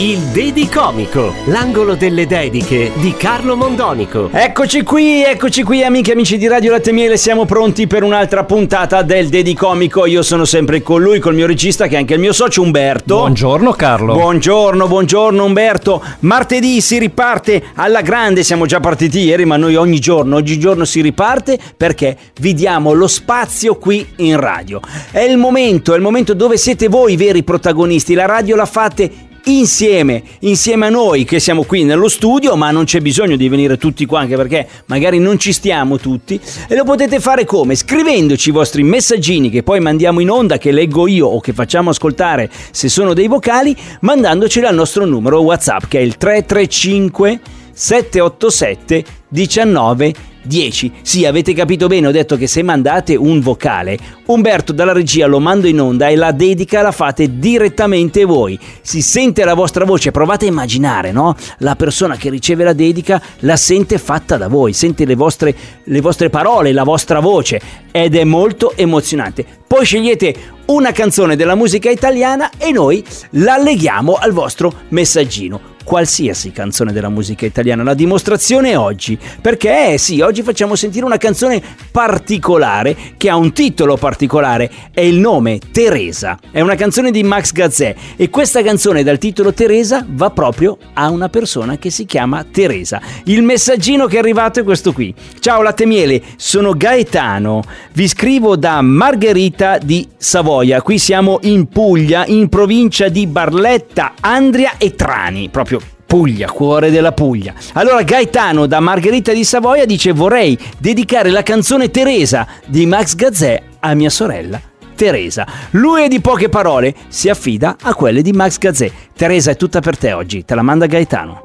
Il Dedicomico, l'angolo delle dediche di Carlo Mondonico. Eccoci qui, eccoci qui amiche e amici di Radio Latte Miele, siamo pronti per un'altra puntata del Dedicomico. Io sono sempre con lui, col mio regista che è anche il mio socio Umberto. Buongiorno Carlo. Buongiorno, buongiorno Umberto. Martedì si riparte alla grande, siamo già partiti ieri, ma noi ogni giorno, ogni giorno si riparte perché vi diamo lo spazio qui in radio. È il momento, è il momento dove siete voi i veri protagonisti. La radio la fate insieme, insieme a noi che siamo qui nello studio, ma non c'è bisogno di venire tutti qua anche perché magari non ci stiamo tutti e lo potete fare come? Scrivendoci i vostri messaggini che poi mandiamo in onda, che leggo io o che facciamo ascoltare se sono dei vocali, mandandoceli al nostro numero WhatsApp che è il 335 787 19 10. Sì, avete capito bene, ho detto che se mandate un vocale, Umberto dalla regia lo mando in onda e la dedica la fate direttamente voi. Si sente la vostra voce, provate a immaginare, no? La persona che riceve la dedica la sente fatta da voi, sente le vostre, le vostre parole, la vostra voce ed è molto emozionante. Poi scegliete una canzone della musica italiana e noi la alleghiamo al vostro messaggino qualsiasi canzone della musica italiana. La dimostrazione è oggi, perché eh, sì, oggi facciamo sentire una canzone particolare che ha un titolo particolare, è il nome Teresa. È una canzone di Max Gazzè e questa canzone dal titolo Teresa va proprio a una persona che si chiama Teresa. Il messaggino che è arrivato è questo qui. Ciao latte miele, sono Gaetano. Vi scrivo da Margherita di Savoia. Qui siamo in Puglia, in provincia di Barletta, Andria e Trani, proprio Puglia, cuore della Puglia. Allora Gaetano da Margherita di Savoia dice vorrei dedicare la canzone Teresa di Max Gazzè a mia sorella Teresa. Lui è di poche parole, si affida a quelle di Max Gazzè. Teresa è tutta per te oggi, te la manda Gaetano.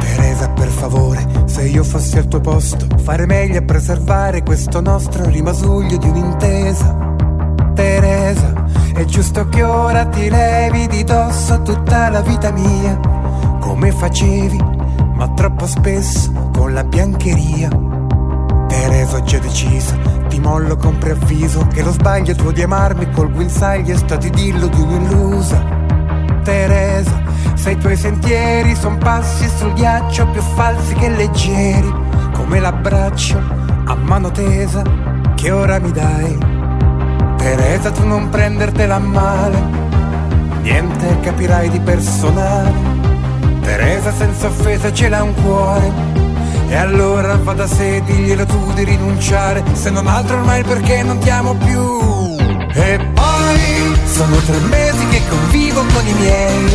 Teresa, per favore, se io fossi al tuo posto, fare meglio a preservare questo nostro rimasuglio di un'intesa. Teresa, è giusto che ora ti levi di dosso tutta la vita mia, come facevi, ma troppo spesso con la biancheria. Teresa, ho già deciso, ti mollo con preavviso, che lo sbaglio tuo di amarmi col guinzaglio è stato idillo di un'illusa. Teresa, se i tuoi sentieri son passi sul ghiaccio più falsi che leggeri, come l'abbraccio a mano tesa che ora mi dai. Teresa, tu non prendertela male, niente capirai di personale. Teresa, senza offesa ce l'ha un cuore. E allora va da sé, diglielo tu di rinunciare, se non altro ormai perché non ti amo più. E poi sono tre mesi che convivo con i miei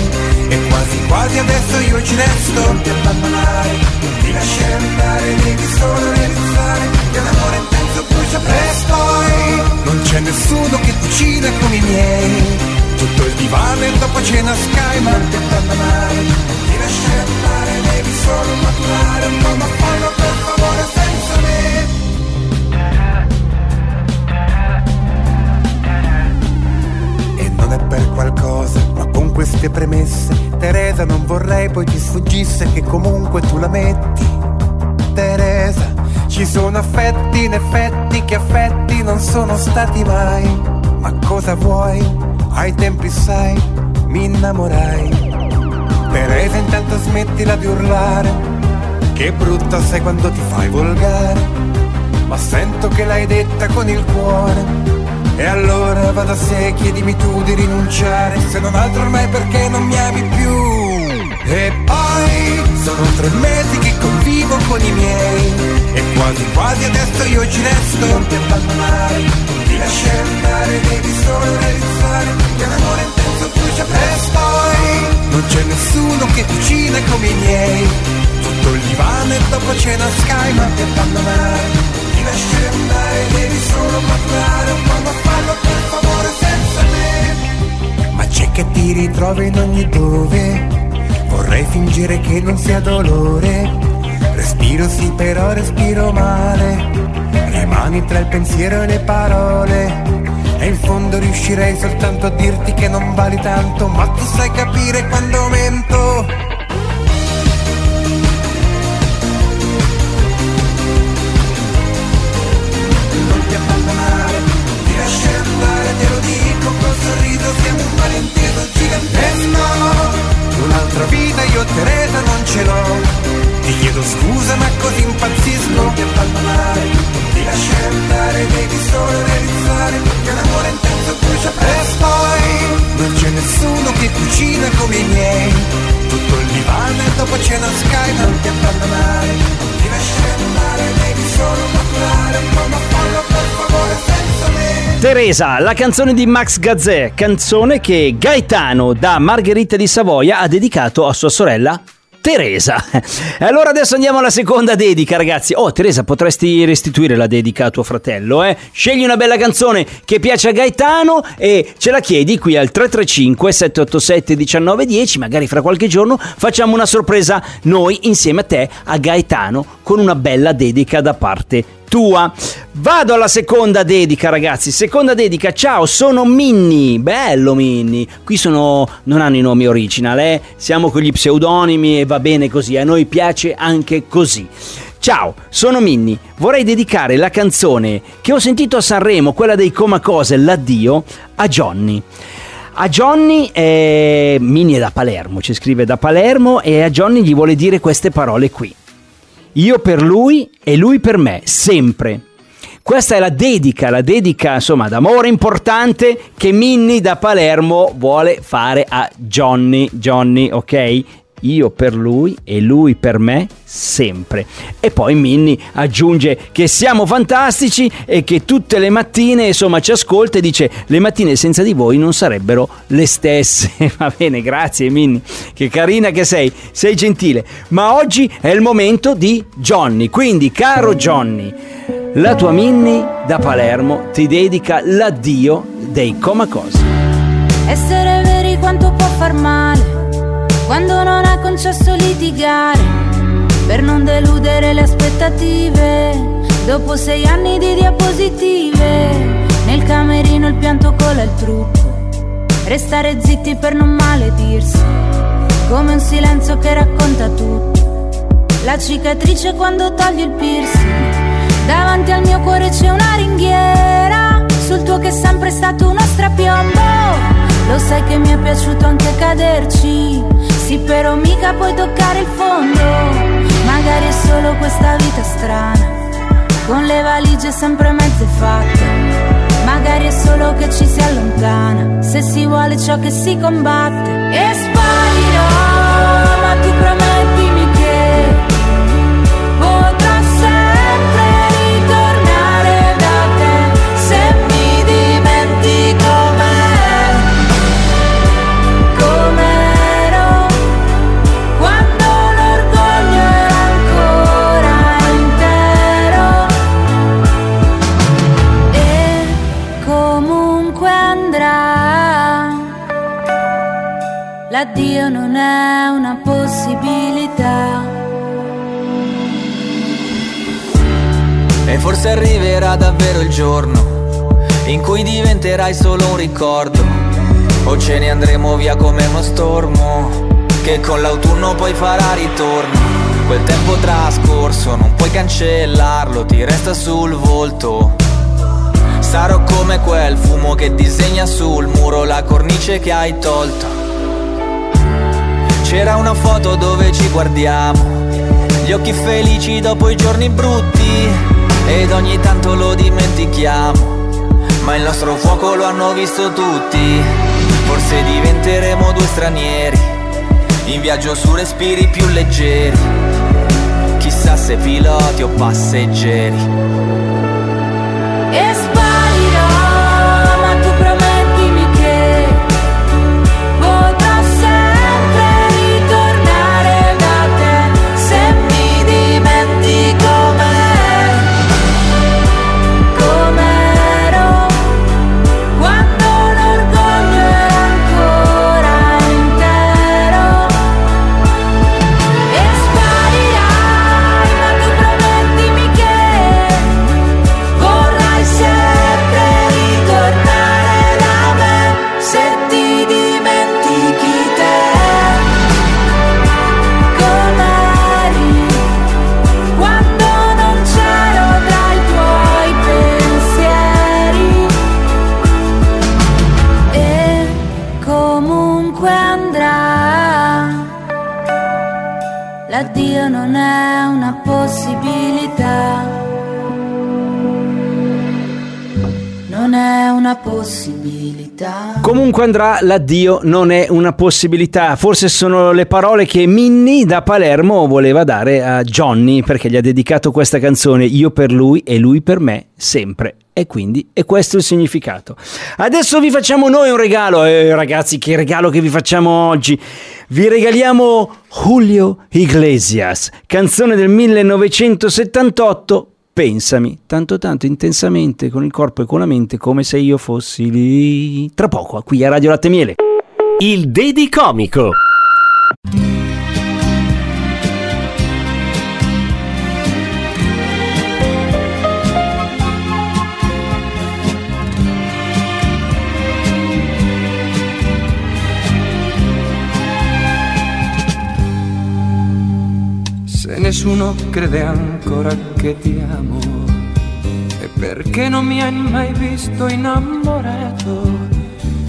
E quasi quasi adesso io ci resto Non ti abbandonare, non ti lasciare andare Devi solo realizzare che l'amore intenso brucia presto E non c'è nessuno che cucina come i miei. Tutto il divano e dopo cena sky Ma non ti abbandonare, ti lasciare andare Devi solo maturare un po' ma fallo per favore senza me. E non è per qualcosa, ma con queste premesse, Teresa non vorrei poi ti sfuggisse che comunque tu la metti. Teresa, ci sono affetti in effetti che affetti non sono stati mai. Ma cosa vuoi? Ai tempi sai, mi innamorai. Teresa intanto smettila di urlare, che brutta sei quando ti fai volgare. Ma sento che l'hai detta con il cuore. E allora vado a sé, chiedimi tu di rinunciare Se non altro ormai perché non mi ami più E poi sono tre mesi che convivo con i miei quasi quasi adesso io ci resto. Non ti abbandonare, non ti lasciare andare Devi solo realizzare che l'amore intenso brucia presto. Non c'è nessuno che cucina come i miei. Tutto il divano e dopo cena sky Non ti abbandonare ti lasciare andare, devi solo maturare un po' ma fallo per favore senza me. Ma c'è che ti ritrovi in ogni dove, vorrei fingere che non sia dolore, Respiro sì, però respiro male. Rimani tra il pensiero e le parole. E in fondo riuscirei soltanto a dirti che non vali tanto, ma tu sai capire quando mento. Non ti abbandonare, ti lascerò andare, te lo dico col sorriso, siamo un malinteso gigantesco. Un'altra vita io Teresa non ce l'ho. Ti chiedo scusa ma così impazzisco. Ti abbandonare, ti lasciare andare Devi solo realizzare che l'amore intenso brucia presto E non c'è nessuno che cucina come i miei. Tutto il divano e dopo cena sky. Non ti abbandonare, non ti lasciare andare Devi solo maturare. Un po' ma fallo per favore senza me. Teresa, la canzone di Max Gazzè, canzone che Gaetano da Margherita di Savoia ha dedicato a sua sorella Teresa. E allora adesso andiamo alla seconda dedica, ragazzi. Oh, Teresa, potresti restituire la dedica a tuo fratello, eh? Scegli una bella canzone che piace a Gaetano e ce la chiedi qui al 335 787 1910. Magari fra qualche giorno facciamo una sorpresa noi insieme a te, a Gaetano, con una bella dedica da parte tua. Vado alla seconda dedica, ragazzi. Seconda dedica. Ciao, sono Minni. Bello Minni. Qui sono non hanno i nomi original, eh? Siamo con gli pseudonimi e va bene così. A noi piace anche così. Ciao, sono Minni. Vorrei dedicare la canzone che ho sentito a Sanremo, quella dei Comacose, l'addio, a Johnny. A Johnny, eh, Minni è da Palermo, ci scrive da Palermo e a Johnny gli vuole dire queste parole qui. Io per lui e lui per me, sempre. Questa è la dedica, la dedica insomma d'amore importante che Minnie da Palermo vuole fare a Johnny. Johnny, ok? Io per lui e lui per me sempre. E poi Minnie aggiunge che siamo fantastici e che tutte le mattine insomma ci ascolta e dice le mattine senza di voi non sarebbero le stesse. Va bene, grazie Minnie, che carina che sei, sei gentile. Ma oggi è il momento di Johnny, quindi caro Johnny, la tua Minnie da Palermo ti dedica l'addio dei Comacos. Essere veri quanto può far male quando non ha concesso litigare per non deludere le aspettative. Dopo sei anni di diapositive, nel camerino il pianto cola il trucco. Restare zitti per non maledirsi, come un silenzio che racconta tutto. La cicatrice quando togli il piercing, davanti al mio cuore c'è una ringhiera, sul tuo che è sempre stato uno strapiombo. Lo sai che mi è piaciuto anche caderci Sì però mica puoi toccare il fondo. Magari è solo questa vita strana Con le valigie sempre mezze fatte. Magari è solo che ci si allontana Se si vuole ciò che si combatte. E E forse arriverà davvero il giorno in cui diventerai solo un ricordo. O ce ne andremo via come uno stormo, che con l'autunno poi farà ritorno. Quel tempo trascorso non puoi cancellarlo, ti resta sul volto. Sarò come quel fumo che disegna sul muro la cornice che hai tolto. C'era una foto dove ci guardiamo, gli occhi felici dopo i giorni brutti ed ogni tanto lo dimentichiamo. Ma il nostro fuoco lo hanno visto tutti. Forse diventeremo due stranieri, in viaggio su respiri più leggeri. Chissà se piloti o passeggeri. L'addio non è una possibilità. Non è una possibilità. Comunque andrà, l'addio non è una possibilità. Forse sono le parole che Minnie da Palermo voleva dare a Johnny perché gli ha dedicato questa canzone Io per lui e lui per me sempre. E quindi è questo il significato. Adesso vi facciamo noi un regalo, eh, ragazzi, che regalo che vi facciamo oggi. Vi regaliamo Julio Iglesias, canzone del 1978. Pensami tanto tanto intensamente con il corpo e con la mente come se io fossi lì. Tra poco, qui a Radio Latte Miele. Il Dedicomico. Se nessuno crede ancora che ti amo, è perché non mi hai mai visto innamorato.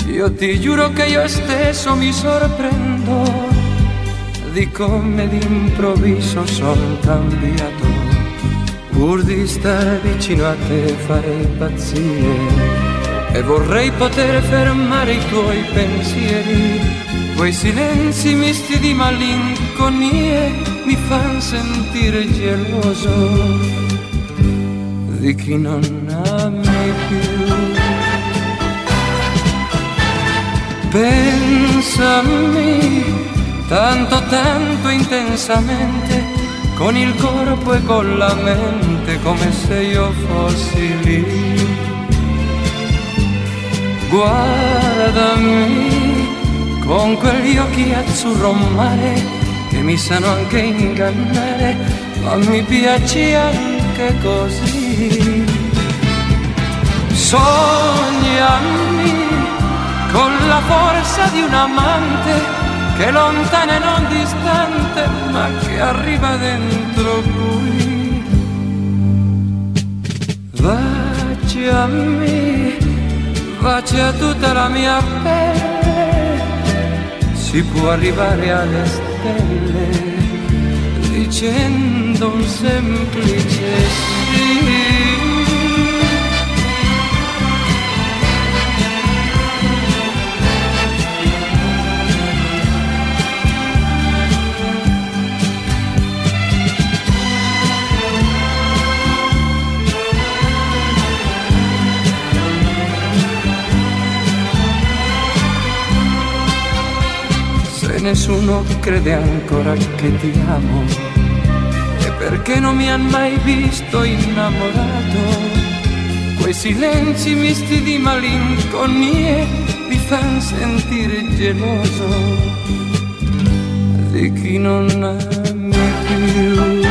Io ti giuro che io stesso mi sorprendo di come d'improvviso sono cambiato. Pur di stare vicino a te farei pazzie e vorrei poter fermare i tuoi pensieri. Quei silenzi misti di malinconie mi fanno sentire geloso di chi non ami più. Pensami tanto, tanto intensamente, con il corpo e con la mente, come se io fossi lì. Guardami con quegli occhi azzurro mare che mi sanno anche ingannare, ma mi piace anche così. Sognami con la forza di un amante che lontana e non distante, ma che arriva dentro lui. Baciami, bacia tutta la mia pelle, si può arrivare alle stelle dicendo un semplice sì. Nessuno crede ancora che ti amo, è perché non mi han mai visto innamorato. Quei silenzi misti di malinconie mi fanno sentire geloso di chi non ami più.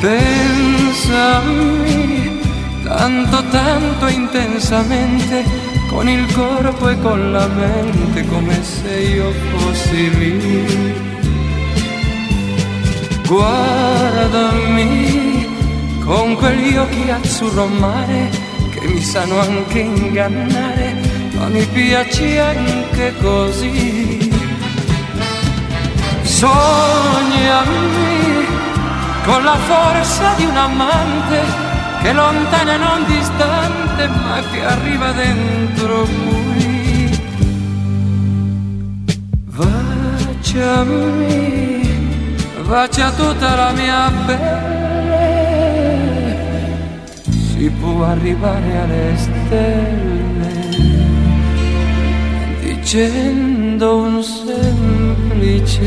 Pensami tanto, tanto intensamente, con il corpo e con la mente, come se io fossi lì. Guardami con quegli occhi azzurro mare che mi sanno anche ingannare, ma mi piace anche così. Sognami con la forza di un amante che lontana non distante, ma che arriva dentro qui. Baciami, bacia tutta la mia pelle, si può arrivare alle stelle dicendo un semplice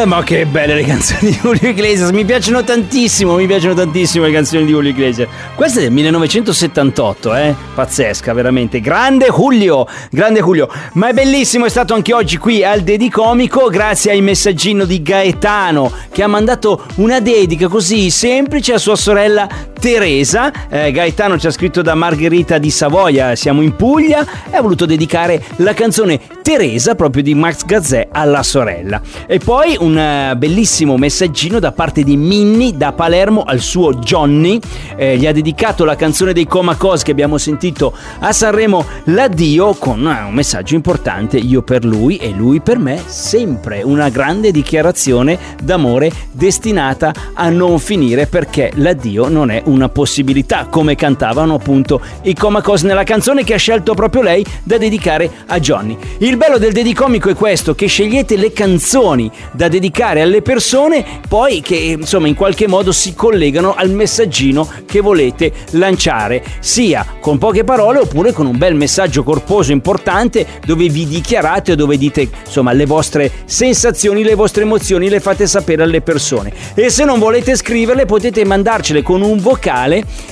la. Ma che belle le canzoni di Julio Iglesias, mi piacciono tantissimo, mi piacciono tantissimo le canzoni di Julio Iglesias. Questa è del 1978, eh? Pazzesca, veramente. Grande Julio, grande Julio. Ma è bellissimo, è stato anche oggi qui al Dedicomico, grazie al messaggino di Gaetano che ha mandato una dedica così semplice a sua sorella Teresa. Eh, Gaetano ci ha scritto da Margherita di Savoia, siamo in Puglia, e ha voluto dedicare la canzone Teresa proprio di Max Gazzè alla sorella. E poi un eh, bellissimo messaggino da parte di Minnie da Palermo al suo Johnny. Eh, gli ha dedicato la canzone dei Comacos che abbiamo sentito a Sanremo, l'addio, con eh, un messaggio importante, io per lui e lui per me, sempre una grande dichiarazione d'amore destinata a non finire perché l'addio non è una possibilità, come cantavano appunto i Comacos nella canzone che ha scelto proprio lei da dedicare a Johnny. Il bello del dedicomico è questo, che scegliete le canzoni da dedicare alle persone, poi che insomma in qualche modo si collegano al messaggino che volete lanciare, sia con poche parole oppure con un bel messaggio corposo importante dove vi dichiarate o dove dite insomma le vostre sensazioni, le vostre emozioni le fate sapere alle persone. E se non volete scriverle potete mandarcele con un vocale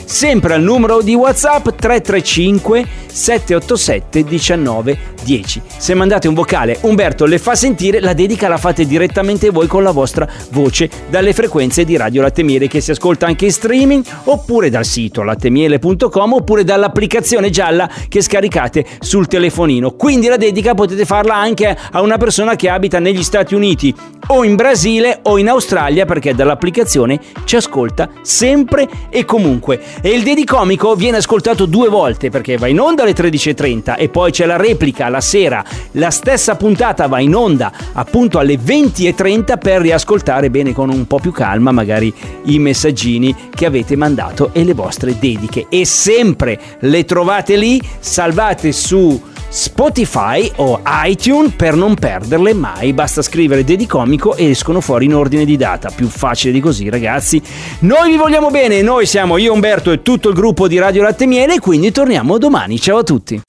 sempre al numero di WhatsApp 335 787 19 10. Se mandate un vocale, Umberto le fa sentire, la dedica la fate direttamente voi con la vostra voce dalle frequenze di Radio Latte Miele che si ascolta anche in streaming oppure dal sito lattemiele.com oppure dall'applicazione gialla che scaricate sul telefonino. Quindi la dedica potete farla anche a una persona che abita negli Stati Uniti o in Brasile o in Australia perché dall'applicazione ci ascolta sempre e comunque. E il dedicomico viene ascoltato due volte perché va in onda alle 13.30 e poi c'è la replica la sera. La stessa puntata va in onda appunto alle 20.30 per riascoltare bene con un po' più calma magari i messaggini che avete mandato e le vostre dediche. E sempre le trovate lì, salvate su Spotify o iTunes per non perderle mai. Basta scrivere Dedicomico e escono fuori in ordine di data. Più facile di così, ragazzi. Noi vi vogliamo bene, noi siamo io, Umberto e tutto il gruppo di Radio Latte Miele, quindi torniamo domani. Ciao a tutti.